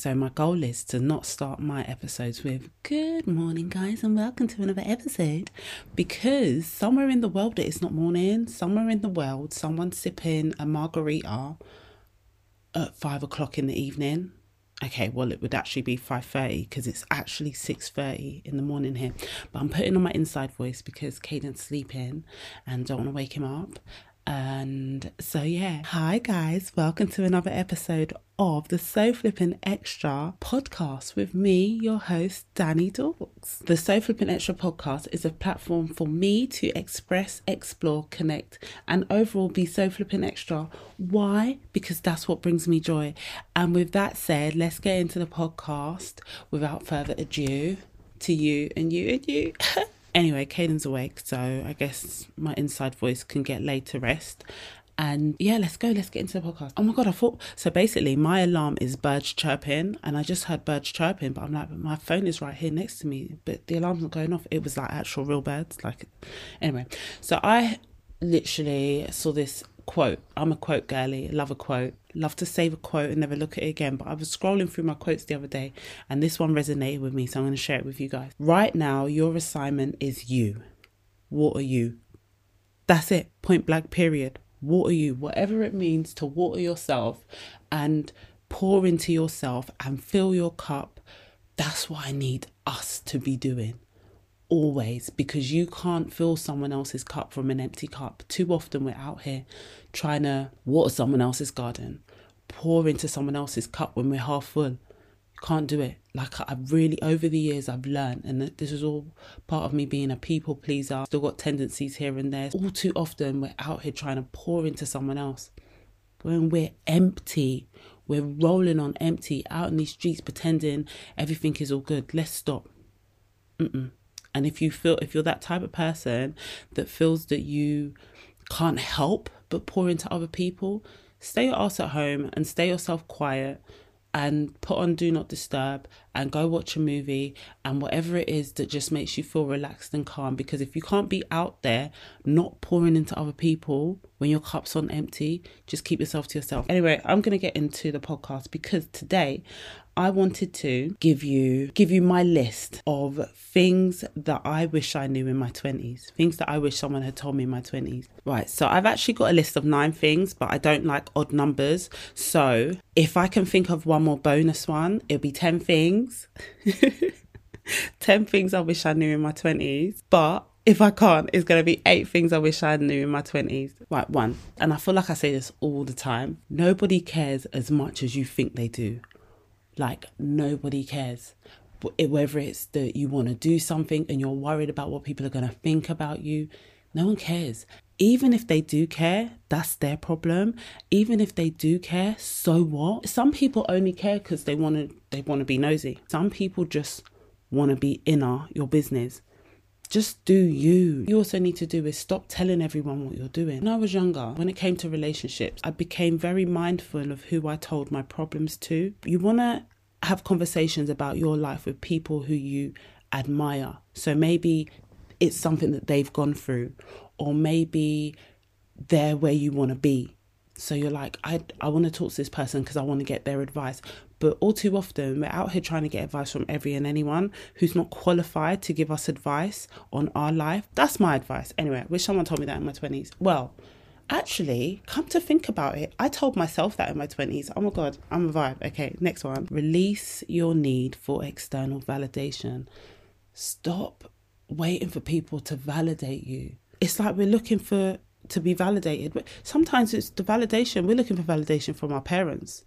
So, my goal is to not start my episodes with good morning, guys, and welcome to another episode because somewhere in the world it is not morning, somewhere in the world, someone's sipping a margarita at five o'clock in the evening. Okay, well, it would actually be 5.30 because it's actually 6.30 in the morning here. But I'm putting on my inside voice because Caden's sleeping and don't want to wake him up. And so, yeah. Hi, guys. Welcome to another episode of the Sew Flippin' Extra podcast with me, your host, Dani Dawks. The Sew Flippin' Extra podcast is a platform for me to express, explore, connect, and overall be so flippin' extra. Why? Because that's what brings me joy. And with that said, let's get into the podcast without further ado to you and you and you. Anyway, Caden's awake, so I guess my inside voice can get laid to rest. And yeah, let's go. Let's get into the podcast. Oh my god, I thought so. Basically, my alarm is birds chirping, and I just heard birds chirping, but I'm like, my phone is right here next to me, but the alarm's not going off. It was like actual real birds. Like, anyway, so I literally saw this quote. I'm a quote girly. Love a quote. Love to save a quote and never look at it again. But I was scrolling through my quotes the other day and this one resonated with me. So I'm going to share it with you guys. Right now, your assignment is you. Water you. That's it. Point blank, period. Water you. Whatever it means to water yourself and pour into yourself and fill your cup. That's what I need us to be doing always because you can't fill someone else's cup from an empty cup. Too often we're out here trying to water someone else's garden, pour into someone else's cup when we're half full. You can't do it. Like I've really over the years I've learned and this is all part of me being a people pleaser. Still got tendencies here and there. All too often we're out here trying to pour into someone else. When we're empty, we're rolling on empty out in these streets pretending everything is all good. Let's stop. Mm-mm and if you feel, if you're that type of person that feels that you can't help but pour into other people, stay your ass at home and stay yourself quiet and put on do not disturb and go watch a movie and whatever it is that just makes you feel relaxed and calm. Because if you can't be out there not pouring into other people when your cup's on empty just keep yourself to yourself. Anyway i'm going to get into the podcast because today I wanted to give you give you my list of things that I wish I knew in my 20s, things that I wish someone had told me in my 20s. Right, so I've actually got a list of 9 things, but I don't like odd numbers. So, if I can think of one more bonus one, it'll be 10 things. 10 things I wish I knew in my 20s, but if I can't, it's going to be eight things I wish I knew in my 20s. Right, one, and I feel like I say this all the time nobody cares as much as you think they do. Like nobody cares. Whether it's that you want to do something and you're worried about what people are going to think about you, no one cares. Even if they do care, that's their problem. Even if they do care, so what? Some people only care because they want to they want to be nosy. Some people just want to be inner your business. Just do you. You also need to do is stop telling everyone what you're doing. When I was younger, when it came to relationships, I became very mindful of who I told my problems to. You want to have conversations about your life with people who you admire. So maybe it's something that they've gone through, or maybe they're where you want to be. So you're like, I, I want to talk to this person because I want to get their advice. But all too often, we're out here trying to get advice from every and anyone who's not qualified to give us advice on our life. That's my advice. Anyway, I wish someone told me that in my 20s. Well, actually, come to think about it, I told myself that in my 20s. Oh my God, I'm a vibe. Okay, next one. Release your need for external validation. Stop waiting for people to validate you. It's like we're looking for to be validated, but sometimes it's the validation. We're looking for validation from our parents.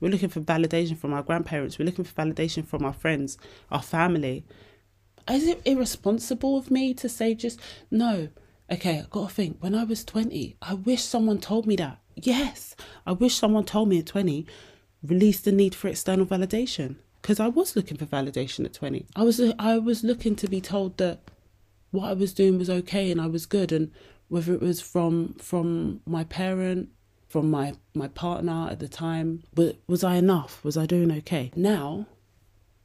We're looking for validation from our grandparents. We're looking for validation from our friends, our family. Is it irresponsible of me to say just no? Okay, I've gotta think. When I was 20, I wish someone told me that. Yes, I wish someone told me at 20, release the need for external validation. Because I was looking for validation at 20. I was I was looking to be told that what I was doing was okay and I was good, and whether it was from from my parent, from my my partner at the time, but was I enough? Was I doing okay? Now,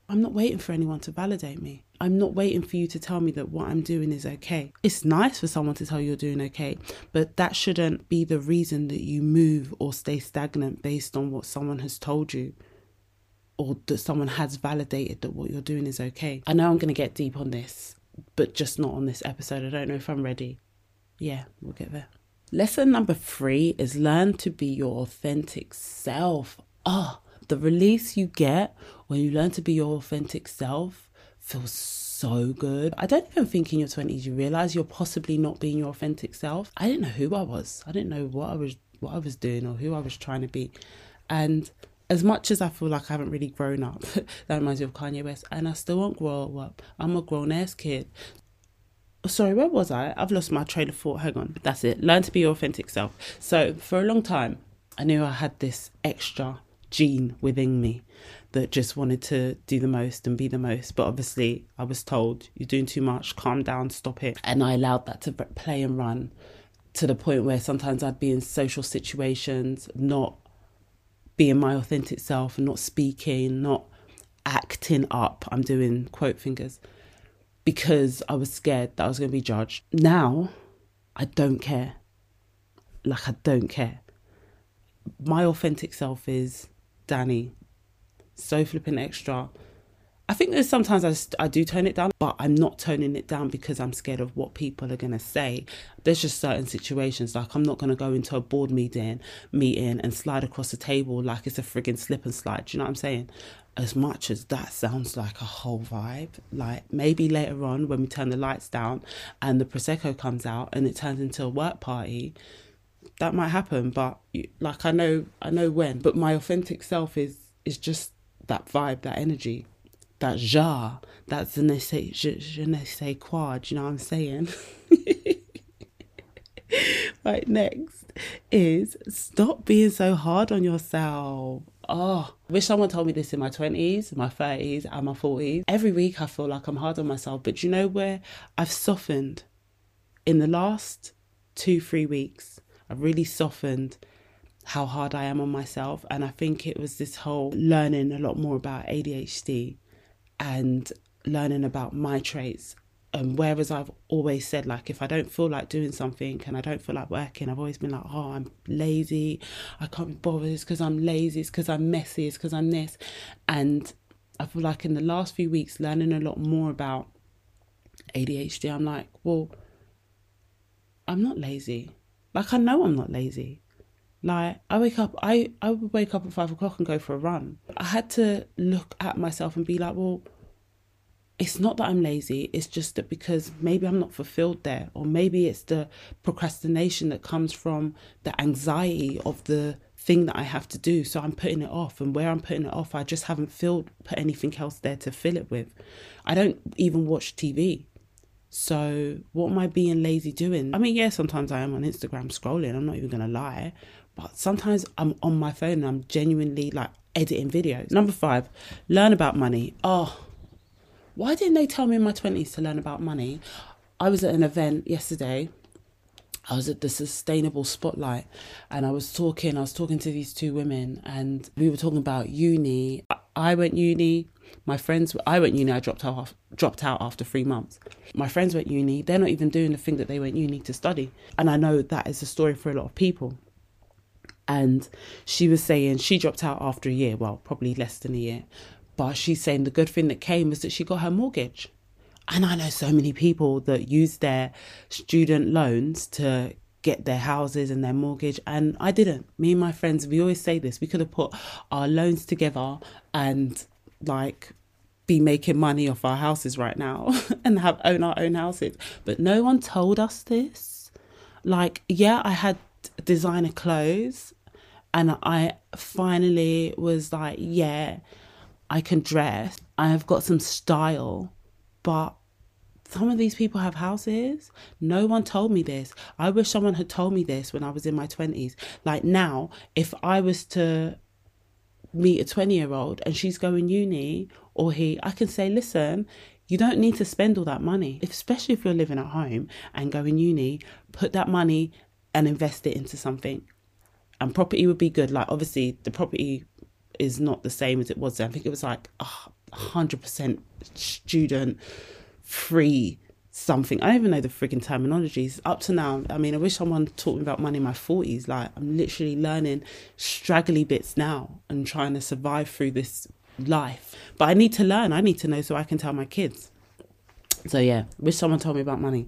I'm not waiting for anyone to validate me. I'm not waiting for you to tell me that what I'm doing is okay. It's nice for someone to tell you you're doing okay, but that shouldn't be the reason that you move or stay stagnant based on what someone has told you. or that someone has validated that what you're doing is okay. I know I'm going to get deep on this, but just not on this episode. I don't know if I'm ready. Yeah, we'll get there. Lesson number three is learn to be your authentic self. Ah, oh, the release you get when you learn to be your authentic self feels so good. I don't even think in your 20s you realize you're possibly not being your authentic self. I didn't know who I was. I didn't know what I was what I was doing or who I was trying to be. And as much as I feel like I haven't really grown up, that reminds me of Kanye West, and I still won't grow up. I'm a grown ass kid. Sorry, where was I? I've lost my train of thought. Hang on. That's it. Learn to be your authentic self. So, for a long time, I knew I had this extra gene within me that just wanted to do the most and be the most. But obviously, I was told, you're doing too much, calm down, stop it. And I allowed that to play and run to the point where sometimes I'd be in social situations, not being my authentic self and not speaking, not acting up. I'm doing quote fingers because I was scared that I was going to be judged. Now, I don't care. Like, I don't care. My authentic self is Dani, so flipping extra, I think there's sometimes I, I do tone it down, but I'm not toning it down because I'm scared of what people are going to say. There's just certain situations, like I'm not going to go into a board meeting, meeting and slide across the table like it's a frigging slip and slide. Do you know what I'm saying? As much as that sounds like a whole vibe, like maybe later on when we turn the lights down and the Prosecco comes out and it turns into a work party, that might happen. But like I know, I know when. But my authentic self is is just that vibe, that energy that ja, that je ne sais, je, ne sais quoi, do you know what I'm saying? right, next is stop being so hard on yourself. Oh, I wish someone told me this in my 20s, my 30s, and my 40s. Every week I feel like I'm hard on myself, but you know where I've softened in the last two, three weeks? I've really softened how hard I am on myself. And I think it was this whole learning a lot more about ADHD and learning about my traits. And whereas I've always said, like, if I don't feel like doing something and I don't feel like working, I've always been like, oh, I'm lazy. I can't be bothered. It's because I'm lazy. It's because I'm messy. It's because I'm this. And I feel like in the last few weeks, learning a lot more about ADHD, I'm like, well, I'm not lazy. Like, I know I'm not lazy. Like I wake up, I I would wake up at five o'clock and go for a run. I had to look at myself and be like, well, it's not that I'm lazy. It's just that because maybe I'm not fulfilled there, or maybe it's the procrastination that comes from the anxiety of the thing that I have to do. So I'm putting it off, and where I'm putting it off, I just haven't filled put anything else there to fill it with. I don't even watch TV. So what am I being lazy doing? I mean, yeah, sometimes I am on Instagram scrolling. I'm not even gonna lie, but sometimes I'm on my phone and I'm genuinely like editing videos. Number five, learn about money. Oh, why didn't they tell me in my 20s to learn about money? I was at an event yesterday. I was at the Sustainable Spotlight and I was talking, I was talking to these two women and we were talking about uni. I went uni, my friends, I went uni, I dropped out, dropped out after three months. My friends went uni, they're not even doing the thing that they went uni to study. And I know that is a story for a lot of people and she was saying she dropped out after a year, well, probably less than a year. But she's saying the good thing that came was that she got her mortgage. And I know so many people that use their student loans to get their houses and their mortgage. And I didn't. Me and my friends, we always say this we could have put our loans together and like be making money off our houses right now and have own our own houses. But no one told us this. Like, yeah, I had designer clothes and I finally was like, yeah, I can dress. I have got some style, but some of these people have houses. No one told me this. I wish someone had told me this when I was in my 20s. Like now, if I was to meet a 20 year old and she's going uni or he, I can say, listen, you don't need to spend all that money, especially if you're living at home and going uni, put that money and invest it into something and property would be good. Like obviously the property is not the same as it was. Then. I think it was like hundred percent student free something. I don't even know the freaking terminologies. Up to now, I mean, I wish someone taught me about money in my forties. Like I'm literally learning straggly bits now and trying to survive through this life. But I need to learn. I need to know so I can tell my kids. So yeah, wish someone told me about money.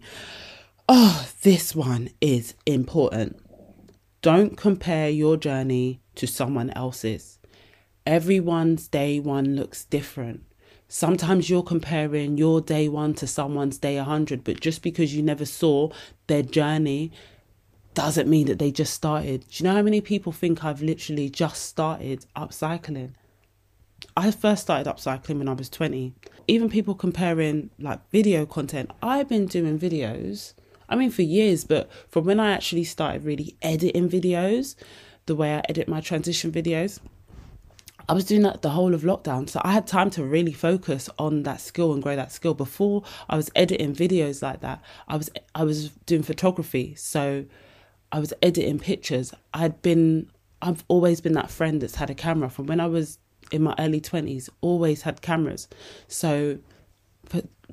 Oh, this one is important. Don't compare your journey to someone else's. Everyone's day one looks different. Sometimes you're comparing your day one to someone's day 100, but just because you never saw their journey doesn't mean that they just started. Do you know how many people think I've literally just started upcycling? I first started upcycling when I was 20. Even people comparing like video content, I've been doing videos, I mean, for years, but from when I actually started really editing videos, the way I edit my transition videos, I was doing that the whole of lockdown. So I had time to really focus on that skill and grow that skill. Before I was editing videos like that, I was I was doing photography. So I was editing pictures. I'd been I've always been that friend that's had a camera from when I was in my early 20s, always had cameras. So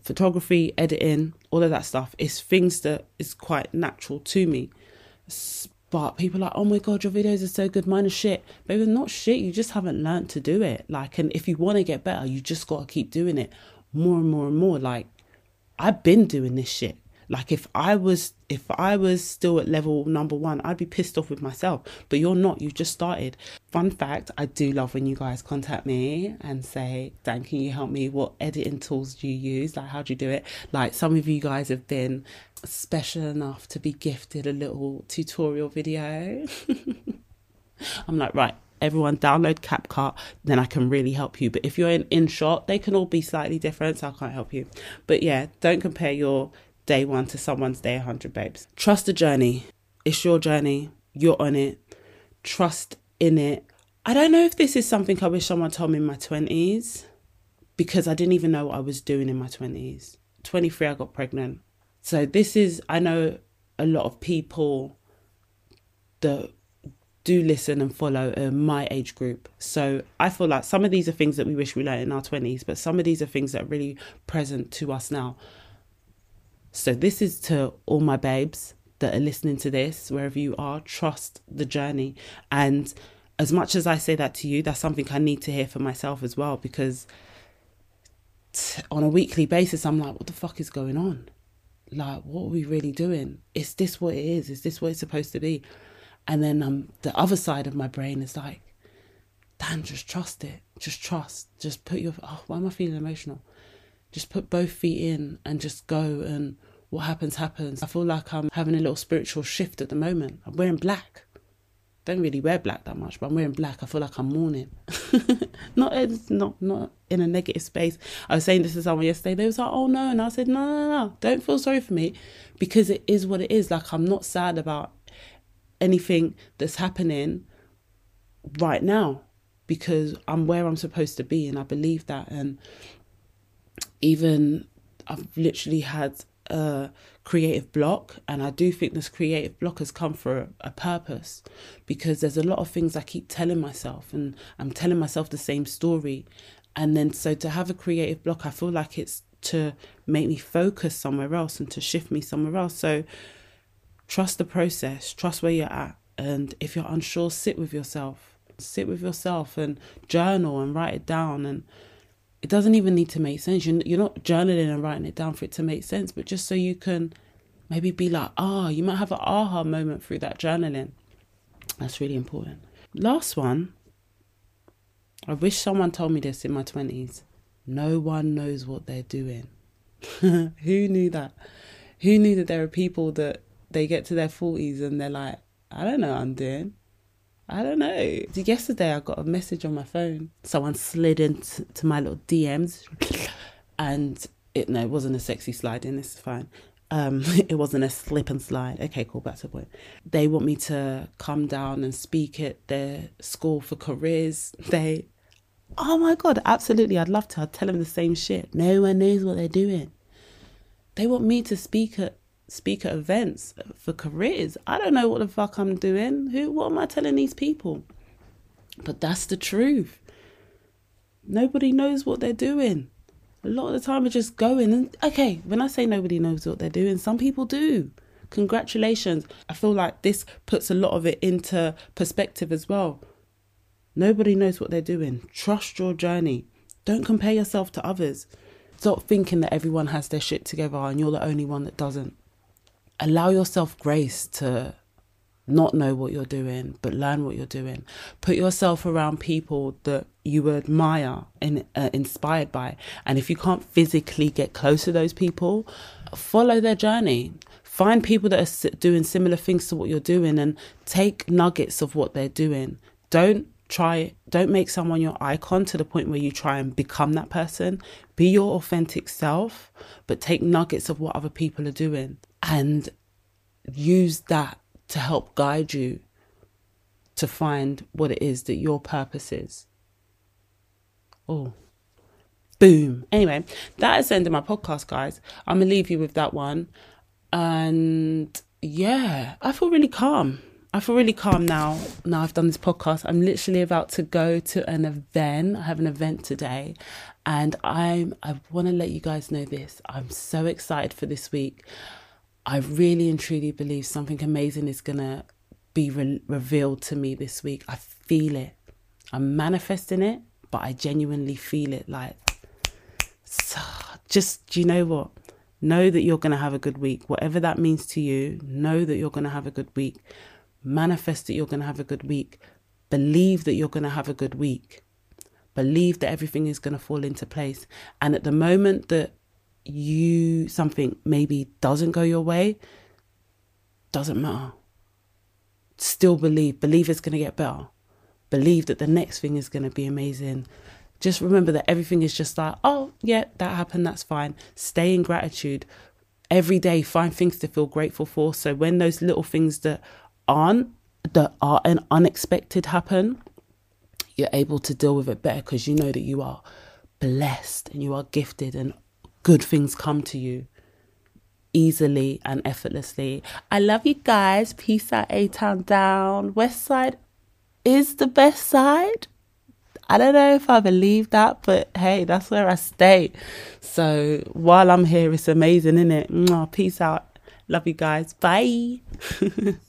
photography, editing, all of that stuff is things that is quite natural to me. But people are like, oh my god, your videos are so good. Mine are shit. Baby, not shit. You just haven't learned to do it. Like, and if you want to get better, you just got to keep doing it more and more and more. Like, I've been doing this shit. Like if I was if I was still at level number one, I'd be pissed off with myself. But you're not, you just started. Fun fact, I do love when you guys contact me and say, Dan, can you help me? What editing tools do you use? Like how do you do it? Like some of you guys have been special enough to be gifted a little tutorial video. I'm like, right, everyone download CapCut, then I can really help you. But if you're in InShot, they can all be slightly different, so I can't help you. But yeah, don't compare your day one to someone's day 100, babes. Trust the journey. It's your journey. You're on it. Trust in it. I don't know if this is something I wish someone told me in my 20s because I didn't even know what I was doing in my 20s. 23, I got pregnant. So, this is, I know a lot of people that do listen and follow uh, my age group. So I feel like some of these are things that we wish we learned in our 20s, but some of these are things that are really present to us now. So, this is to all my babes that are listening to this, wherever you are, trust the journey. And as much as I say that to you, that's something I need to hear for myself as well because t- on a weekly basis, I'm like, what the fuck is going on? Like, what are we really doing? Is this what it is? Is this what it's supposed to be? And then um, the other side of my brain is like, Dan, just trust it. Just trust. Just put your. Oh, why am I feeling emotional? Just put both feet in and just go and what happens happens. I feel like I'm having a little spiritual shift at the moment. I'm wearing black. Don't really wear black that much, but I'm wearing black. I feel like I'm mourning. not not not in a negative space. I was saying this to someone yesterday. They was like, "Oh no," and I said, "No, no, no. Don't feel sorry for me, because it is what it is. Like I'm not sad about anything that's happening right now because I'm where I'm supposed to be, and I believe that. And even I've literally had a creative block and I do think this creative block has come for a, a, purpose because there's a lot of things I keep telling myself and I'm telling myself the same story. And then so to have a creative block I feel like it's to make me focus somewhere else and to shift me somewhere else. So trust the process trust where you're at and if you're unsure sit with yourself. Sit with yourself and journal and write it down and it doesn't even need to make sense. You're, you're not journaling and writing it down for it to make sense, but just so you can maybe be like, ah, oh, you might have an aha moment through that journaling. That's really important. Last one. I wish someone told me this in my 20s. No one knows what they're doing. Who knew that? Who knew that there are people that they get to their 40s and they're like, I don't know what I'm doing. I don't know. Yesterday, I got a message on my phone. Someone slid into my little DMs, and it no, it wasn't a sexy slide in. This is fine. Um, it wasn't a slip and slide. Okay, cool. Back to the point. They want me to come down and speak at their school for careers. They, oh my god, absolutely. I'd love to. I'd tell them the same shit. No one knows what they're doing. They want me to speak at speak at events for careers. I don't know what the fuck I'm doing. Who what am I telling these people? But that's the truth. Nobody knows what they're doing. A lot of the time we're just going and okay, when I say nobody knows what they're doing, some people do. Congratulations. I feel like this puts a lot of it into perspective as well. Nobody knows what they're doing. Trust your journey. Don't compare yourself to others. Stop thinking that everyone has their shit together and you're the only one that doesn't. Allow yourself grace to not know what you're doing, but learn what you're doing. Put yourself around people that you admire and uh, inspired by. And if you can't physically get close to those people, follow their journey. Find people that are doing similar things to what you're doing and take nuggets of what they're doing. Don't try don't make someone your icon to the point where you try and become that person be your authentic self but take nuggets of what other people are doing and use that to help guide you to find what it is that your purpose is oh boom anyway that is the end of my podcast guys i'm gonna leave you with that one and yeah i feel really calm I feel really calm now. Now I've done this podcast. I'm literally about to go to an event. I have an event today, and I'm. I want to let you guys know this. I'm so excited for this week. I really and truly believe something amazing is gonna be re- revealed to me this week. I feel it. I'm manifesting it, but I genuinely feel it. Like, so just you know what? Know that you're gonna have a good week. Whatever that means to you, know that you're gonna have a good week Manifest that you're going to have a good week. Believe that you're going to have a good week. Believe that everything is going to fall into place. And at the moment that you something maybe doesn't go your way, doesn't matter. Still believe. Believe it's going to get better. Believe that the next thing is going to be amazing. Just remember that everything is just like, oh, yeah, that happened. That's fine. Stay in gratitude every day find things to feel grateful for so when those little things that aren't that are an unexpected happen, you're able to deal with it better because you know that you are blessed and you are gifted and good things come to you easily and effortlessly. I love you guys. Peace out, A Town down. West Side is the best side. I don't know if I believe that, but hey, that's where I stay. So while I'm here, it's amazing, isn't it? Peace out. Love you guys. Bye.